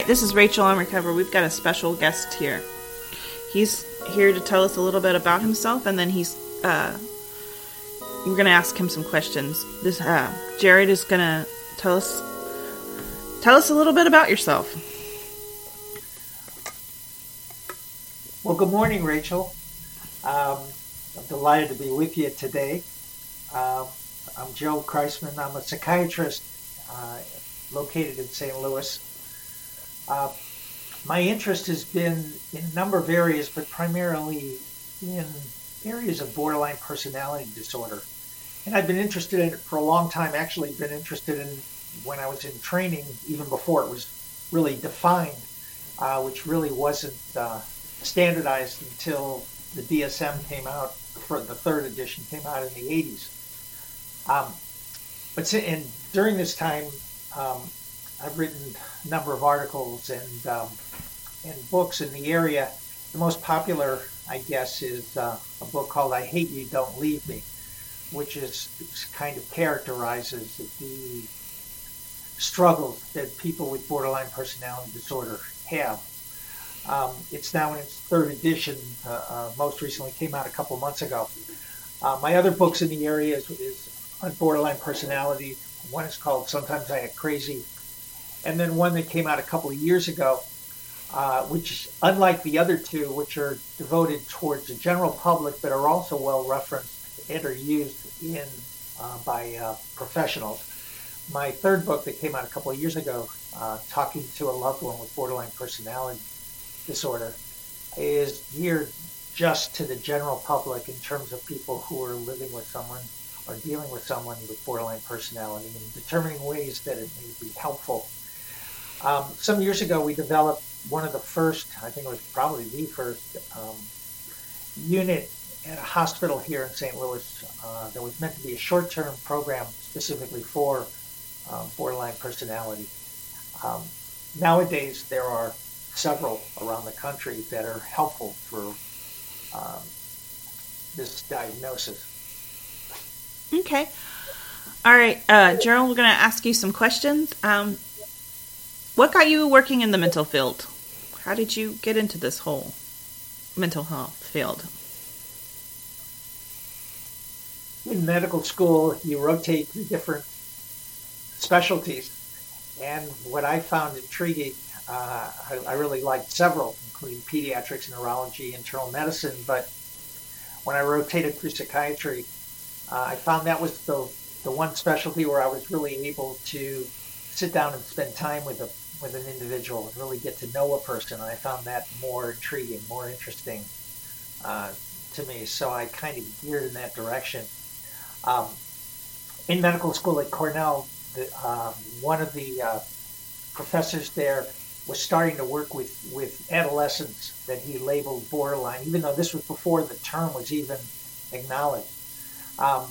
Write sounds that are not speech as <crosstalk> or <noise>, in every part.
This is Rachel on Recover. We've got a special guest here. He's here to tell us a little bit about himself, and then he's uh, we're gonna ask him some questions. This uh, Jared is gonna tell us tell us a little bit about yourself. Well, good morning, Rachel. Um, I'm delighted to be with you today. Um, I'm Joe Kreisman. I'm a psychiatrist uh, located in St. Louis. Uh, my interest has been in a number of areas, but primarily in areas of borderline personality disorder. And I've been interested in it for a long time, actually been interested in when I was in training, even before it was really defined, uh, which really wasn't uh, standardized until the DSM came out, for the third edition came out in the 80s. Um, but and during this time, um, I've written a number of articles and um, and books in the area. The most popular, I guess, is uh, a book called "I Hate You, Don't Leave Me," which is kind of characterizes the struggles that people with borderline personality disorder have. Um, it's now in its third edition. Uh, uh, most recently came out a couple months ago. Uh, my other books in the area is, is, on borderline personality. One is called "Sometimes I Act Crazy," and then one that came out a couple of years ago, uh, which, unlike the other two, which are devoted towards the general public but are also well referenced and are used in uh, by uh, professionals. My third book that came out a couple of years ago, "Talking to a Loved One with Borderline Personality." disorder is geared just to the general public in terms of people who are living with someone or dealing with someone with borderline personality and determining ways that it may be helpful. Um, some years ago, we developed one of the first, I think it was probably the first um, unit at a hospital here in St. Louis uh, that was meant to be a short term program specifically for uh, borderline personality. Um, nowadays, there are several around the country that are helpful for um, this diagnosis. Okay. All right, uh, Jerold, we're going to ask you some questions. Um, what got you working in the mental field? How did you get into this whole mental health field? In medical school, you rotate through different specialties. And what I found intriguing uh, I, I, really liked several, including pediatrics, neurology, internal medicine. But when I rotated through psychiatry, uh, I found that was the the one specialty where I was really able to sit down and spend time with a with an individual and really get to know a person. I found that more intriguing, more interesting uh, to me. So I kind of geared in that direction. Um, in medical school at Cornell, the, um, one of the uh, professors there was starting to work with, with adolescents that he labeled borderline, even though this was before the term was even acknowledged. Um,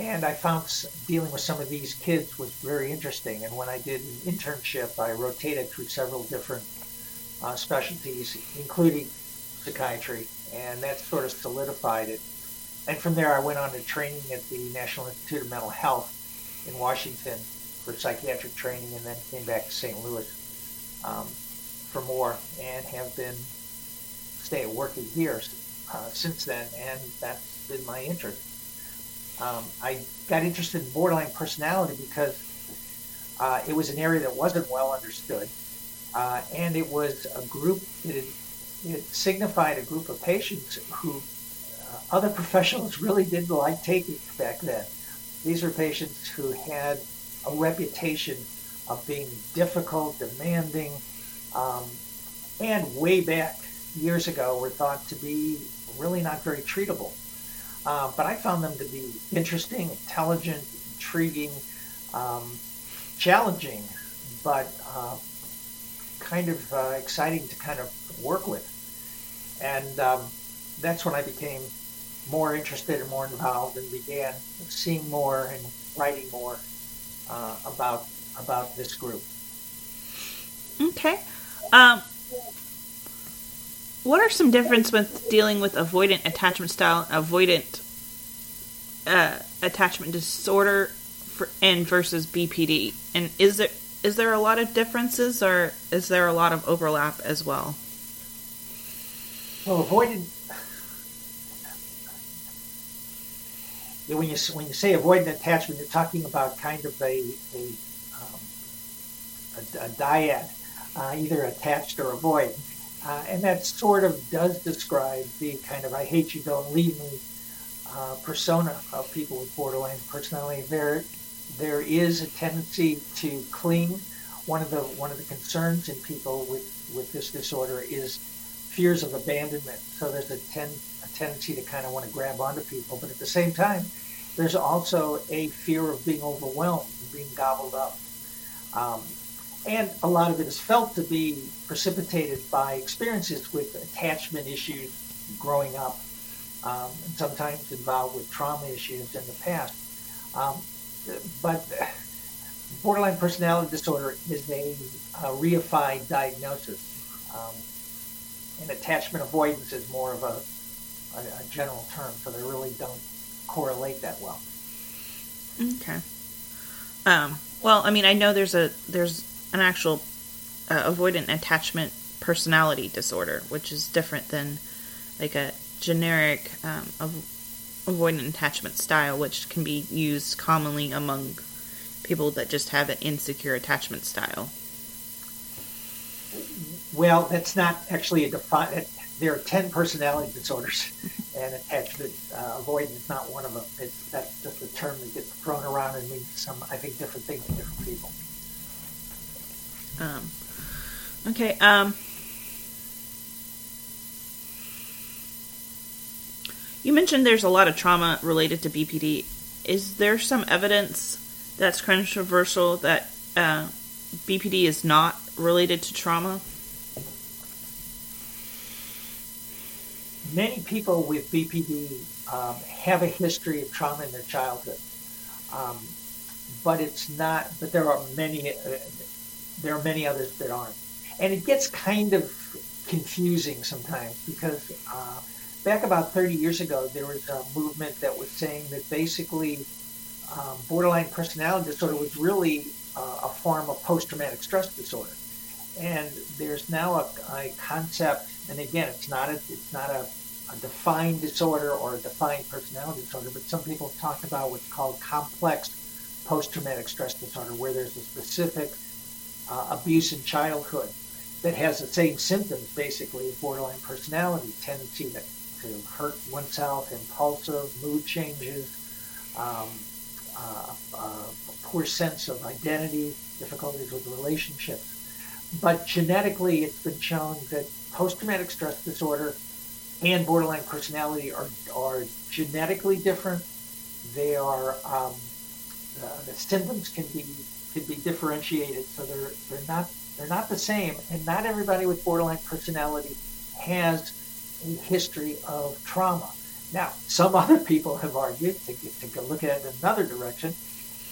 and I found dealing with some of these kids was very interesting. And when I did an internship, I rotated through several different uh, specialties, including psychiatry, and that sort of solidified it. And from there, I went on to training at the National Institute of Mental Health in Washington for psychiatric training, and then came back to St. Louis um, for more and have been stay working here uh, since then, and that's been my interest. Um, I got interested in borderline personality because uh, it was an area that wasn't well understood, uh, and it was a group it, it signified a group of patients who uh, other <laughs> professionals really didn't like taking back then. These were patients who had a reputation of being difficult, demanding, um, and way back years ago were thought to be really not very treatable. Uh, but I found them to be interesting, intelligent, intriguing, um, challenging, but uh, kind of uh, exciting to kind of work with. And um, that's when I became more interested and more involved and began seeing more and writing more uh, about about this group. Okay. Um, what are some differences with dealing with avoidant attachment style, avoidant uh, attachment disorder, for, and versus BPD? And is there is there a lot of differences, or is there a lot of overlap as well? Well, avoidant. When you when you say avoidant attachment, you're talking about kind of a a, um, a, a dyad, uh, either attached or avoid, uh, and that sort of does describe the kind of "I hate you, don't leave me" uh, persona of people with borderline personality. There, there is a tendency to cling. One of the one of the concerns in people with with this disorder is fears of abandonment. So there's a, ten, a tendency to kind of want to grab onto people, but at the same time, there's also a fear of being overwhelmed, being gobbled up. Um, and a lot of it is felt to be precipitated by experiences with attachment issues growing up, um, and sometimes involved with trauma issues in the past. Um, but borderline personality disorder is a, a reified diagnosis. Um, and attachment avoidance is more of a, a, a, general term, so they really don't correlate that well. Okay. Um, well, I mean, I know there's a there's an actual uh, avoidant attachment personality disorder, which is different than like a generic um, avoidant attachment style, which can be used commonly among people that just have an insecure attachment style. Well, that's not actually a defined. There are ten personality disorders, <laughs> and attachment uh, avoidance is not one of them. It's that's just a term that gets thrown around and means some, I think, different things to different people. Um, okay. Um, you mentioned there's a lot of trauma related to BPD. Is there some evidence that's controversial that uh, BPD is not related to trauma? Many people with BPD um, have a history of trauma in their childhood, um, but it's not. But there are many. Uh, there are many others that aren't, and it gets kind of confusing sometimes because uh, back about 30 years ago, there was a movement that was saying that basically um, borderline personality disorder was really uh, a form of post-traumatic stress disorder. And there's now a, a, concept, and again, it's not a it's not a, a, defined disorder or a defined personality disorder, but some people talk about what's called complex post-traumatic stress disorder, where there's a specific uh, abuse in childhood that has the same symptoms, basically, as borderline personality tendency to, to hurt oneself, impulsive, mood changes, um, uh, uh, poor sense of identity, difficulties with relationships. But genetically, it's been shown that post-traumatic stress disorder and borderline personality are, are genetically different. They are um, uh, the symptoms can be can be differentiated, so they're they're not they're not the same, and not everybody with borderline personality has a history of trauma. Now, some <laughs> other people have argued to, to look at it in another direction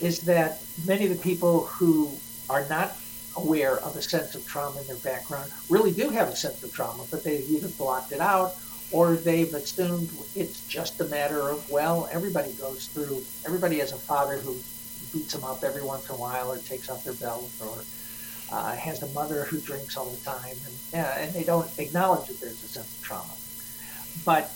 is that many of the people who are not aware of a sense of trauma in their background really do have a sense of trauma, but they've either blocked it out or they've assumed it's just a matter of, well, everybody goes through, everybody has a father who beats them up every once in a while or takes off their belt or uh, has a mother who drinks all the time. And, yeah, and they don't acknowledge that there's a sense of trauma. But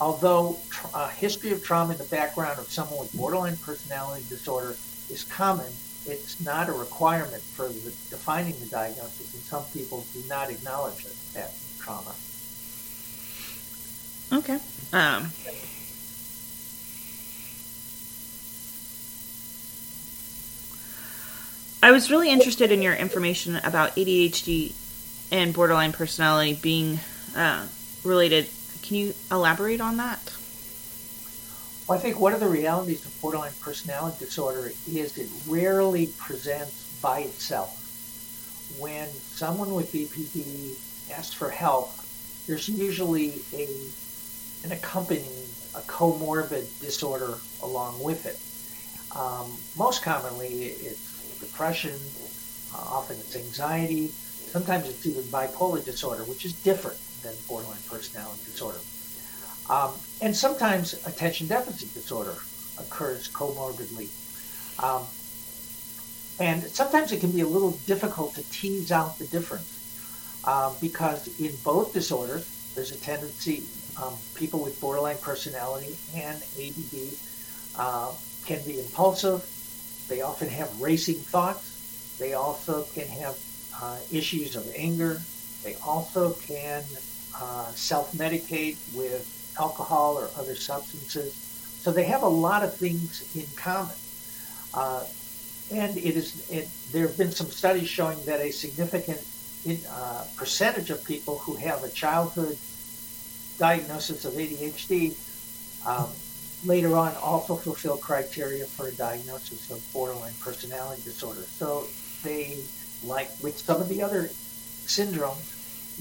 although a history of trauma in the background of someone with borderline personality disorder is common, it's not a requirement for the, defining the diagnosis, and some people do not acknowledge it, that trauma. Okay. Um, I was really interested in your information about ADHD and borderline personality being uh, related can you elaborate on that? Well, I think one of the realities of borderline personality disorder is it rarely presents by itself. when someone with BPD asks for help, there's usually a an accompanying a comorbid disorder along with it. Um, most commonly, it's depression. Uh, often it's anxiety. Sometimes it's even bipolar disorder, which is different than borderline personality disorder. Um, and sometimes attention deficit disorder occurs comorbidly. Um, and sometimes it can be a little difficult to tease out the difference uh, because in both disorders, there's a tendency, um, people with borderline personality and ADD uh, can be impulsive. They often have racing thoughts. They also can have uh, issues of anger. They also can uh, self medicate with alcohol or other substances. So they have a lot of things in common. Uh, and it is it, there have been some studies showing that a significant in, uh, percentage of people who have a childhood diagnosis of ADHD um, later on also fulfill criteria for a diagnosis of borderline personality disorder. So they, like with some of the other syndromes,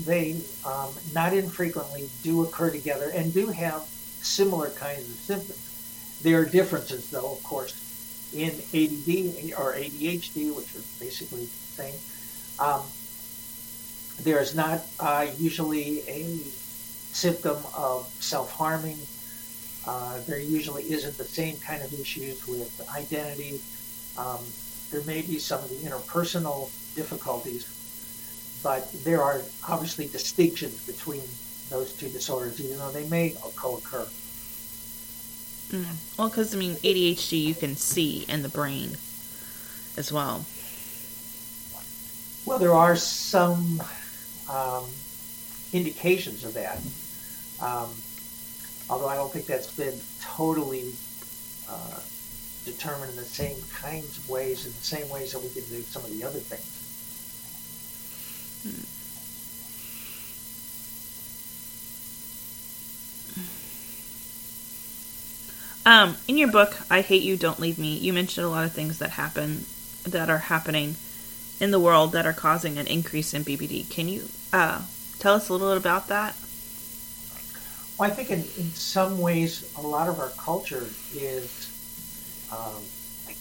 they um, not infrequently do occur together and do have similar kinds of symptoms. There are differences, though, of course, in ADD or ADHD, which are basically the same. Um, there is not uh, usually a symptom of self-harming. Uh, there usually isn't the same kind of issues with identity. Um, there may be some of the interpersonal difficulties, but there are obviously distinctions between those two disorders, even though they may co-occur. Mm. Well, because I mean, ADHD you can see in the brain as well. Well, there are some um, indications of that. Um, although I don't think that's been totally uh, determined in the same kinds of ways, in the same ways that we can do some of the other things. Hmm. Um, in your book, I Hate You, Don't Leave Me, you mentioned a lot of things that happen, that are happening in the world that are causing an increase in BPD. Can you uh, tell us a little bit about that? Well, I think in, in some ways, a lot of our culture is um,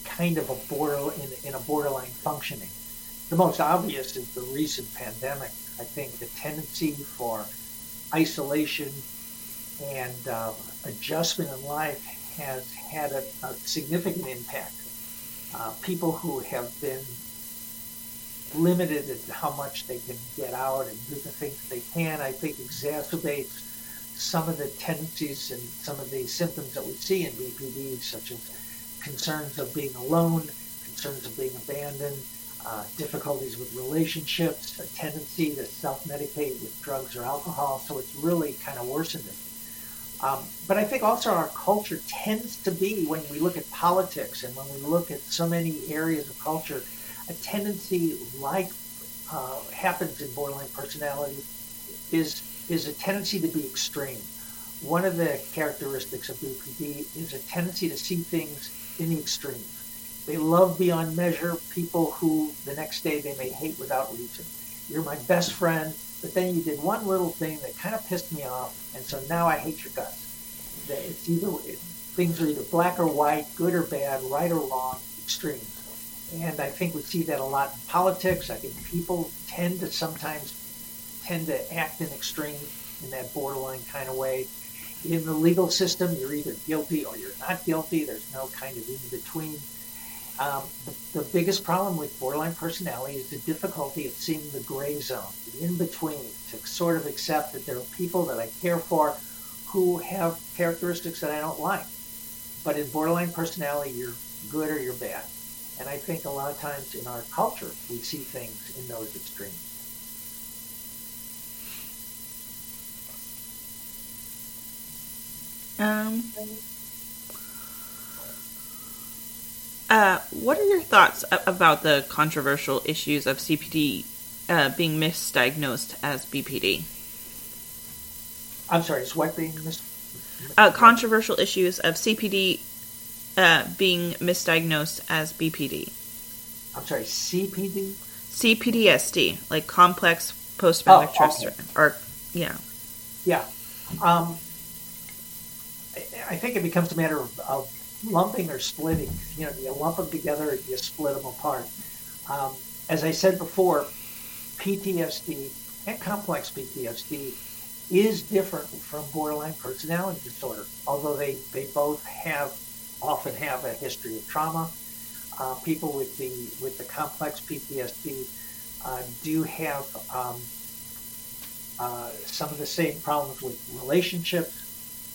kind of a border in, in a borderline functioning. The most obvious is the recent pandemic. I think the tendency for isolation and uh, adjustment in life has had a, a significant impact. Uh, people who have been limited in how much they can get out and do the things they can, I think exacerbates some of the tendencies and some of the symptoms that we see in BPD, such as concerns of being alone, concerns of being abandoned, uh, difficulties with relationships, a tendency to self-medicate with drugs or alcohol. So it's really kind of worsened it. Um, but I think also our culture tends to be, when we look at politics and when we look at so many areas of culture, a tendency like uh, happens in borderline personality is is a tendency to be extreme. One of the characteristics of BPD is a tendency to see things in the extreme. They love beyond measure people who the next day they may hate without reason. You're my best friend, but then you did one little thing that kind of pissed me off, and so now I hate your guts. It's either it, things are either black or white, good or bad, right or wrong, extremes. And I think we see that a lot in politics. I think people tend to sometimes tend to act in extreme in that borderline kind of way. In the legal system, you're either guilty or you're not guilty. There's no kind of in between. Um, the, the, biggest problem with borderline personality is the difficulty of seeing the gray zone, the in between, to sort of accept that there are people that I care for who have characteristics that I don't like. But in borderline personality, you're good or you're bad. And I think a lot of times in our culture, we see things in those extremes. Um, uh, what are your thoughts about the controversial issues of CPD uh, being misdiagnosed as BPD? I'm sorry, is what being mis- uh, controversial issues of CPD uh, being misdiagnosed as BPD. I'm sorry, CPD? CPTSD, like complex post-traumatic Oh, stress, okay. or yeah. Yeah. Um, I- think it becomes a matter of, of lumping or splitting. You know, you lump them together or you split them apart. Um, as I said before, PTSD and complex PTSD is different from borderline personality disorder, although they, they both have often have a history of trauma. Uh, people with the with the complex PTSD uh, do have um, uh, some of the same problems with relationships.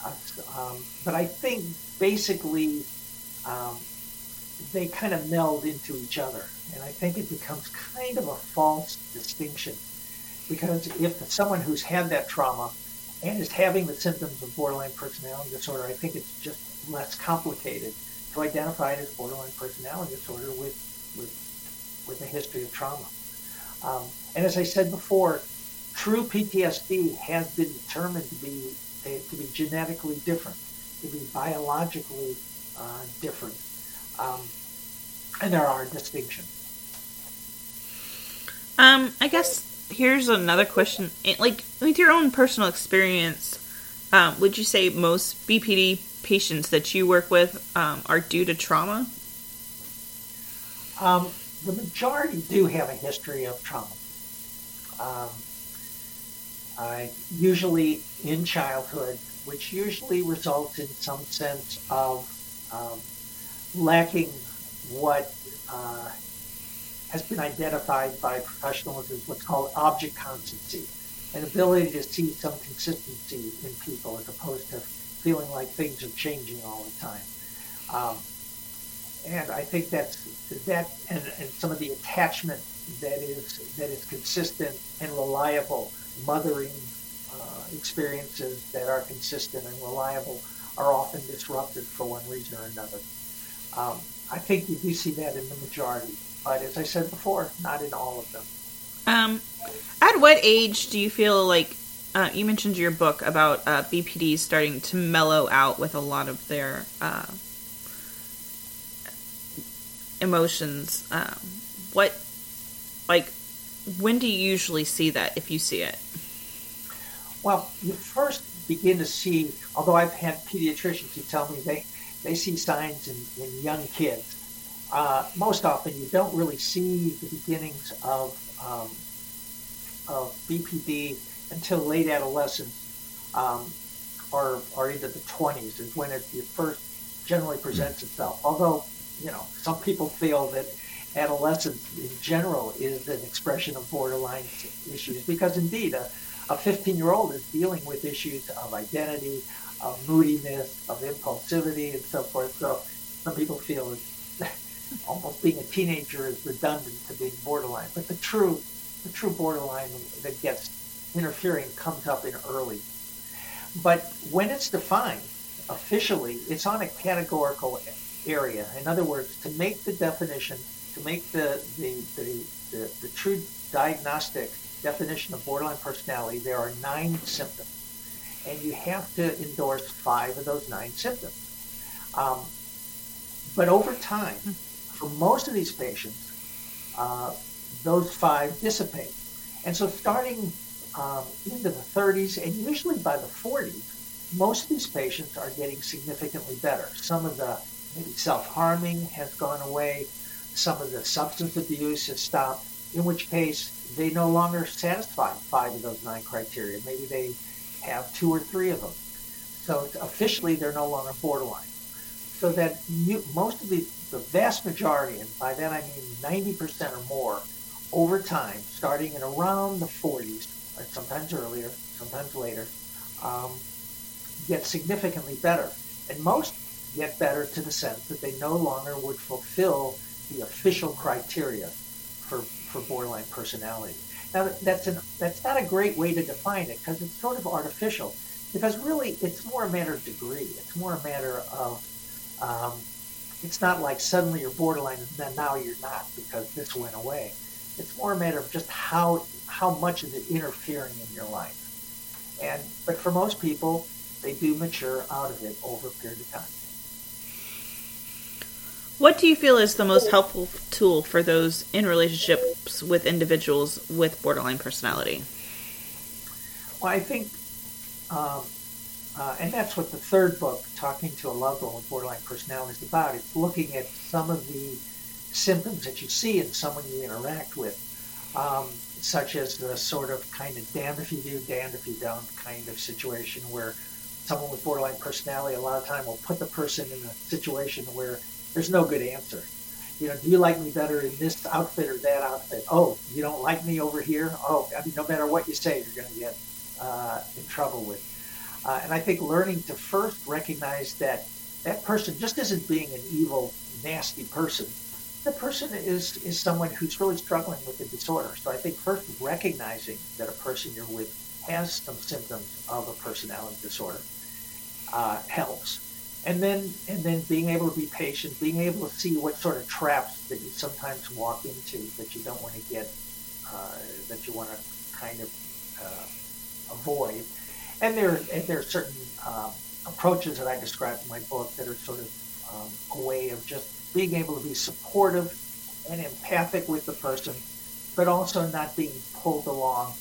Um, but I think basically um, they kind of meld into each other. And I think it becomes kind of a false distinction. Because if someone who's had that trauma and is having the symptoms of borderline personality disorder, I think it's just less complicated to identify it as borderline personality disorder with, with, with a history of trauma. Um, and as I said before, true PTSD has been determined to be eh, to be genetically different, to be biologically uh, different, um, and there are distinctions. Um, I guess here's another question. Like with your own personal experience, um, would you say most BPD patients that you work with um, are due to trauma? Um, the majority do have a history of trauma. I usually in childhood, which usually results in some sense of um, lacking what uh, has been identified by professionals as what's called object constancy, an ability to see some consistency in people as opposed to feeling like things are changing all the time. Um, and I think that's that, and, and some of the attachment that is that is consistent and reliable, mothering uh, experiences that are consistent and reliable are often disrupted for one reason or another. Um, I think you do see that in the majority, but as I said before, not in all of them. Um, at what age do you feel like uh, you mentioned your book about uh, BPD starting to mellow out with a lot of their uh, emotions? Um, what, like, when do you usually see that if you see it? Well, you first begin to see, although I've had pediatricians who tell me they, they see signs in, in young kids. Uh, most often, you don't really see the beginnings of, um, of BPD until late adolescence um, or, or into the 20s is when it, it first generally presents itself. Although, you know, some people feel that adolescence in general is an expression of borderline issues because indeed a, a 15 year old is dealing with issues of identity, of moodiness, of impulsivity, and so forth. So some people feel that <laughs> almost being a teenager is redundant to being borderline. But the true, the true borderline that gets interfering comes up in early. But when it's defined officially, it's on a categorical area. In other words, to make the definition, to make the the, the, the, the true diagnostic definition of borderline personality, there are nine symptoms. And you have to endorse five of those nine symptoms. Um, but over time, for most of these patients, uh, those five dissipate. And so starting um, into the 30s and usually by the 40s, most of these patients are getting significantly better. Some of the maybe self-harming has gone away. Some of the substance abuse has stopped, in which case they no longer satisfy five of those nine criteria. Maybe they have two or three of them. So officially they're no longer borderline. So that you, most of the, the vast majority, and by that I mean 90% or more, over time, starting in around the 40s, or sometimes earlier, sometimes later, um, get significantly better. And most get better to the sense that they no longer would fulfill the official criteria for, for borderline personality. Now, that's, an, that's not a great way to define it because it's sort of artificial. Because really, it's more a matter of degree. It's more a matter of, um, it's not like suddenly you're borderline and then now you're not because this went away. It's more a matter of just how, how much is it interfering in your life. And, but for most people, they do mature out of it over a period of time. What do you feel is the most helpful tool for those in relationships with individuals with borderline personality? Well, I think, um, uh, and that's what the third book, Talking to a Loved One with Borderline Personality, is about. It's looking at some of the symptoms that you see in someone you interact with, um, such as the sort of kind of damned if you do, damned if you don't kind of situation where someone with borderline personality a lot of time will put the person in a situation where there's no good answer. You know, do you like me better in this outfit or that outfit? Oh, you don't like me over here? Oh, I mean, no matter what you say, you're going to get uh, in trouble with. Uh, and I think learning to first recognize that that person just isn't being an evil, nasty person. The person is, is someone who's really struggling with a disorder. So I think first recognizing that a person you're with has some symptoms of a personality disorder uh, helps and then and then being able to be patient, being able to see what sort of traps that you sometimes walk into that you don't want to get, uh, that you want to kind of uh, avoid. And there and there are certain um, approaches that I describe in my book that are sort of um, a way of just being able to be supportive and empathic with the person, but also not being pulled along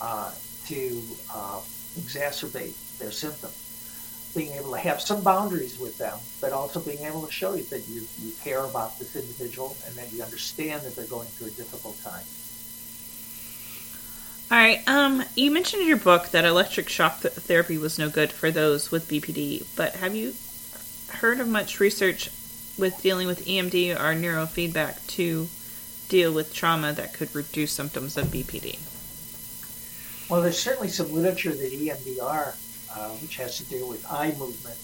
uh, to uh, exacerbate their symptoms being able to have some boundaries with them, but also being able to show you that you, you care about this individual and that you understand that they're going through a difficult time. All right. Um, you mentioned in your book that electric shock therapy was no good for those with BPD, but have you heard of much research with dealing with EMD or neurofeedback to deal with trauma that could reduce symptoms of BPD? Well, there's certainly some literature that EMDR uh, which has to do with eye movement,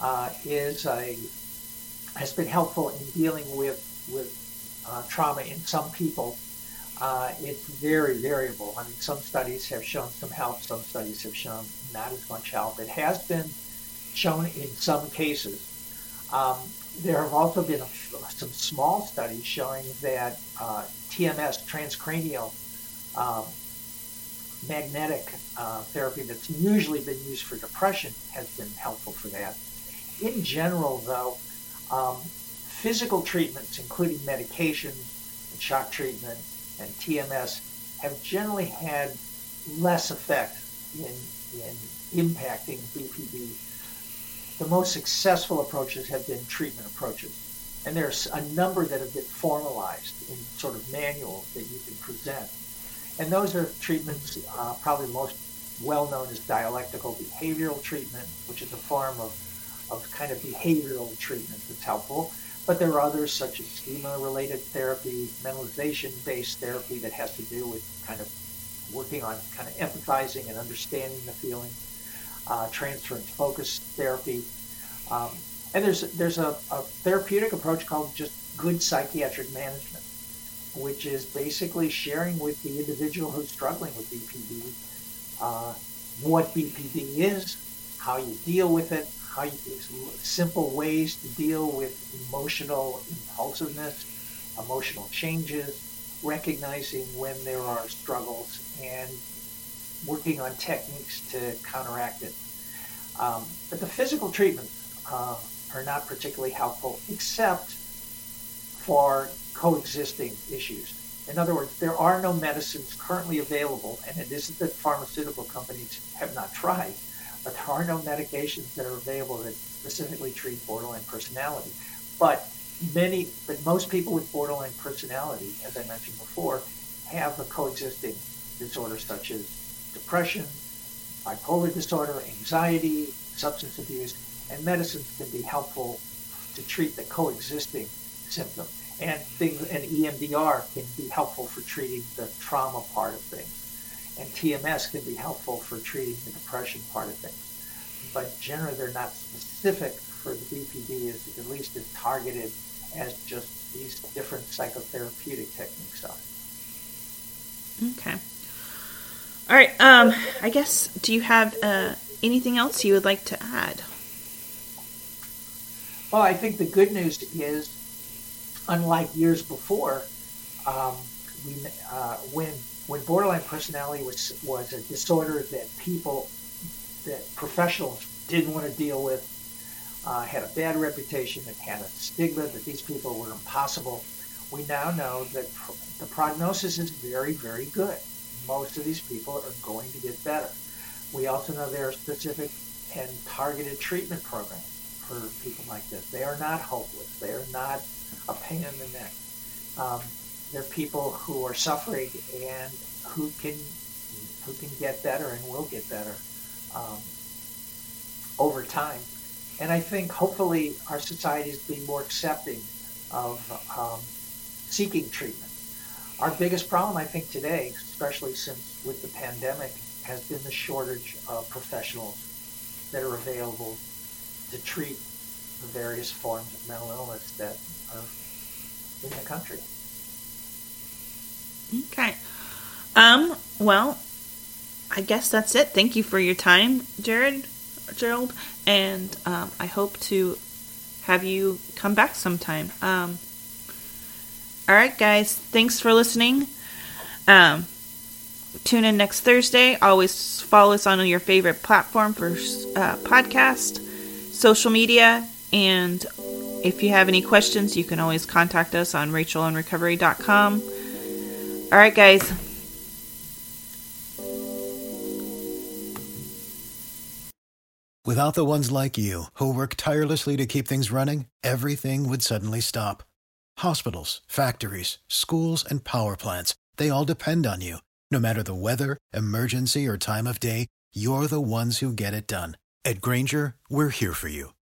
uh, is a has been helpful in dealing with with uh, trauma in some people. Uh, it's very variable. I mean, some studies have shown some help, some studies have shown not as much help. It has been shown in some cases. Um, there have also been a, some small studies showing that TMS, transcranial um, magnetic uh, therapy that's usually been used for depression has been helpful for that. In general, though, um, physical treatments, including medication and shock treatment and TMS, have generally had less effect in, in impacting BPD. The most successful approaches have been treatment approaches. And there's a number that have been formalized in sort of manuals that you can present and those are treatments uh, probably most well known as dialectical behavioral treatment, which is a form of, of kind of behavioral treatment that's helpful. But there are others such as schema related therapy, mentalization based therapy that has to do with kind of working on kind of empathizing and understanding the feeling, uh, transference focus therapy. Um, and there's, there's a, a therapeutic approach called just good psychiatric management which is basically sharing with the individual who's struggling with BPD uh, what BPD is, how you deal with it, how you simple ways to deal with emotional impulsiveness, emotional changes, recognizing when there are struggles, and working on techniques to counteract it. Um, but the physical treatments uh, are not particularly helpful, except for coexisting issues. In other words, there are no medicines currently available, and it isn't that pharmaceutical companies have not tried, but there are no medications that are available that specifically treat borderline personality. But many, but most people with borderline personality, as I mentioned before, have a coexisting disorder such as depression, bipolar disorder, anxiety, substance abuse, and medicines can be helpful to treat the coexisting symptom and things and EMDR can be helpful for treating the trauma part of things, and TMS can be helpful for treating the depression part of things. But generally, they're not specific for the BPD, is at least as targeted as just these different psychotherapeutic techniques are. Okay. All right. Um, I guess. Do you have uh, anything else you would like to add? Well, I think the good news is unlike years before, um, we, uh, when when borderline personality was was a disorder that people that professionals didn't want to deal with, uh, had a bad reputation, it had a stigma that these people were impossible. We now know that pr- the prognosis is very, very good. Most of these people are going to get better. We also know there are specific and targeted treatment programs for people like this. They are not hopeless. They are not a pain in the neck. Um, they're people who are suffering and who can who can get better and will get better um, over time. And I think hopefully our society is being more accepting of um, seeking treatment. Our biggest problem, I think, today, especially since with the pandemic, has been the shortage of professionals that are available to treat the various forms of mental illness that in the country. Okay. Um, well, I guess that's it. Thank you for your time, Jared, Jerold, and um, I hope to have you come back sometime. Um, all right, guys, thanks for listening. Um, tune in next Thursday. Always follow us on your favorite platform for uh, podcast, social media, and if you have any questions, you can always contact us on rachelonrecovery.com. All right, guys. Without the ones like you, who work tirelessly to keep things running, everything would suddenly stop. Hospitals, factories, schools, and power plants, they all depend on you. No matter the weather, emergency, or time of day, you're the ones who get it done. At Grainger, we're here for you